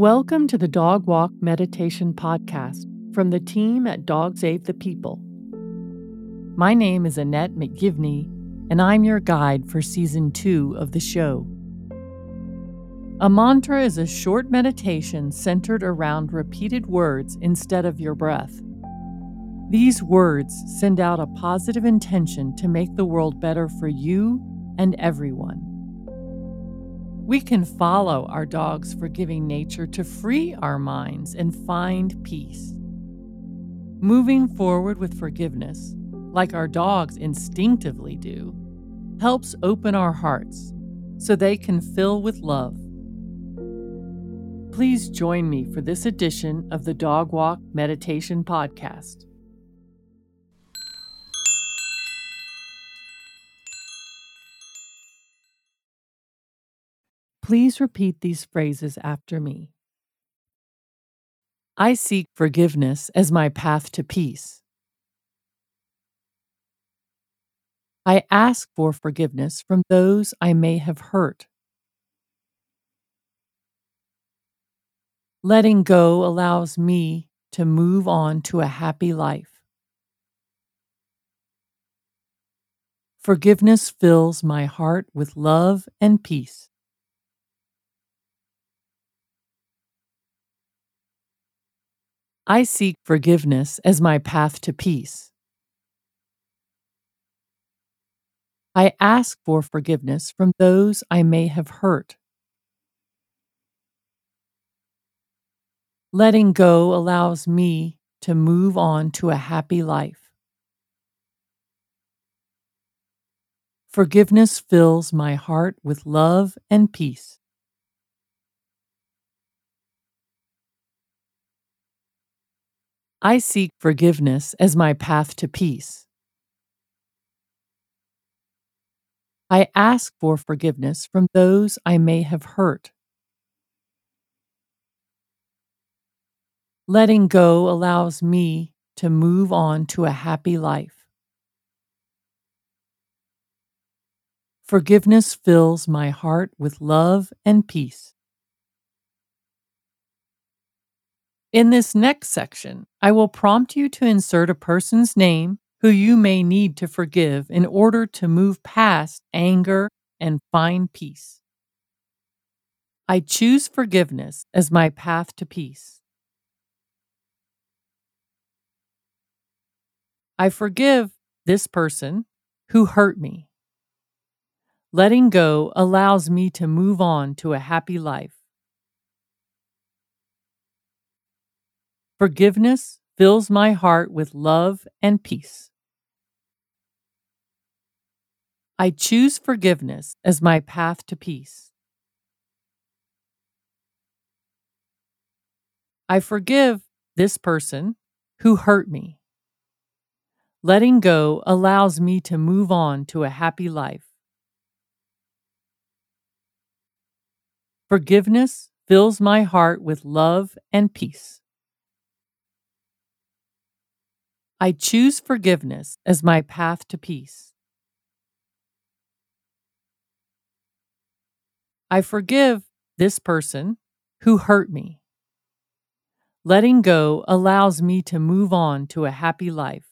Welcome to the Dog Walk Meditation Podcast from the team at Dog Save the People. My name is Annette McGivney, and I'm your guide for season two of the show. A mantra is a short meditation centered around repeated words instead of your breath. These words send out a positive intention to make the world better for you and everyone. We can follow our dog's forgiving nature to free our minds and find peace. Moving forward with forgiveness, like our dogs instinctively do, helps open our hearts so they can fill with love. Please join me for this edition of the Dog Walk Meditation Podcast. Please repeat these phrases after me. I seek forgiveness as my path to peace. I ask for forgiveness from those I may have hurt. Letting go allows me to move on to a happy life. Forgiveness fills my heart with love and peace. I seek forgiveness as my path to peace. I ask for forgiveness from those I may have hurt. Letting go allows me to move on to a happy life. Forgiveness fills my heart with love and peace. I seek forgiveness as my path to peace. I ask for forgiveness from those I may have hurt. Letting go allows me to move on to a happy life. Forgiveness fills my heart with love and peace. In this next section, I will prompt you to insert a person's name who you may need to forgive in order to move past anger and find peace. I choose forgiveness as my path to peace. I forgive this person who hurt me. Letting go allows me to move on to a happy life. Forgiveness fills my heart with love and peace. I choose forgiveness as my path to peace. I forgive this person who hurt me. Letting go allows me to move on to a happy life. Forgiveness fills my heart with love and peace. I choose forgiveness as my path to peace. I forgive this person who hurt me. Letting go allows me to move on to a happy life.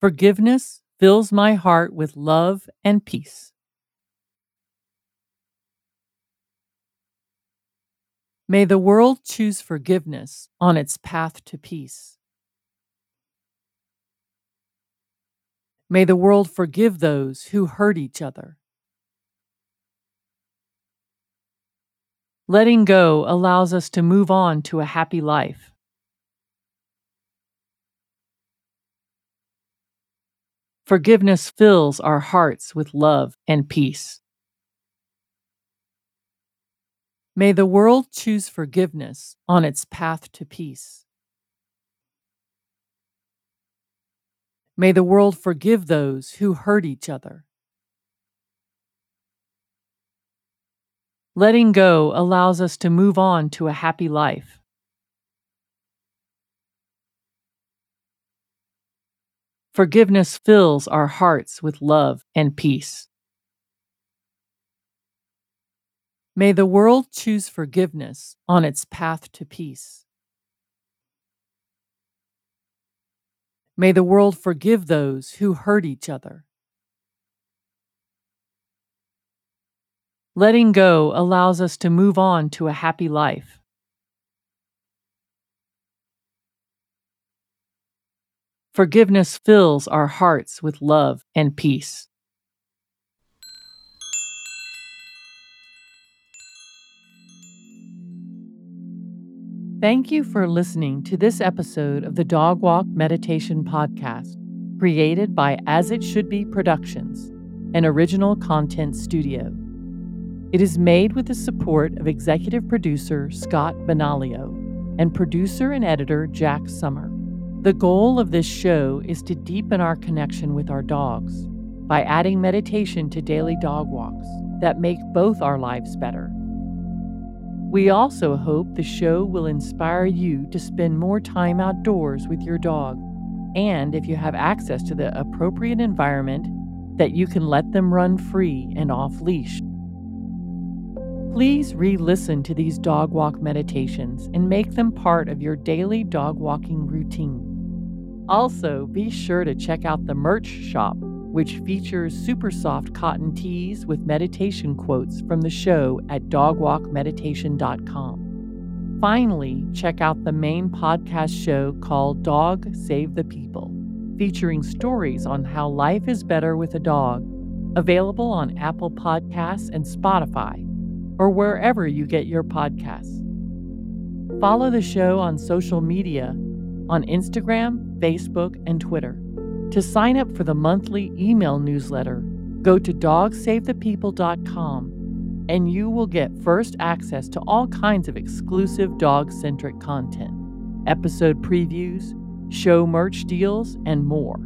Forgiveness fills my heart with love and peace. May the world choose forgiveness on its path to peace. May the world forgive those who hurt each other. Letting go allows us to move on to a happy life. Forgiveness fills our hearts with love and peace. May the world choose forgiveness on its path to peace. May the world forgive those who hurt each other. Letting go allows us to move on to a happy life. Forgiveness fills our hearts with love and peace. May the world choose forgiveness on its path to peace. May the world forgive those who hurt each other. Letting go allows us to move on to a happy life. Forgiveness fills our hearts with love and peace. Thank you for listening to this episode of the Dog Walk Meditation Podcast, created by As It Should Be Productions, an original content studio. It is made with the support of executive producer Scott Benaglio and producer and editor Jack Summer. The goal of this show is to deepen our connection with our dogs by adding meditation to daily dog walks that make both our lives better. We also hope the show will inspire you to spend more time outdoors with your dog, and if you have access to the appropriate environment, that you can let them run free and off leash. Please re listen to these dog walk meditations and make them part of your daily dog walking routine. Also, be sure to check out the merch shop, which features super soft cotton tees with meditation quotes from the show at dogwalkmeditation.com. Finally, check out the main podcast show called Dog Save the People, featuring stories on how life is better with a dog, available on Apple Podcasts and Spotify, or wherever you get your podcasts. Follow the show on social media on Instagram, Facebook, and Twitter. To sign up for the monthly email newsletter, go to dogsavethepeople.com and you will get first access to all kinds of exclusive dog centric content, episode previews, show merch deals, and more.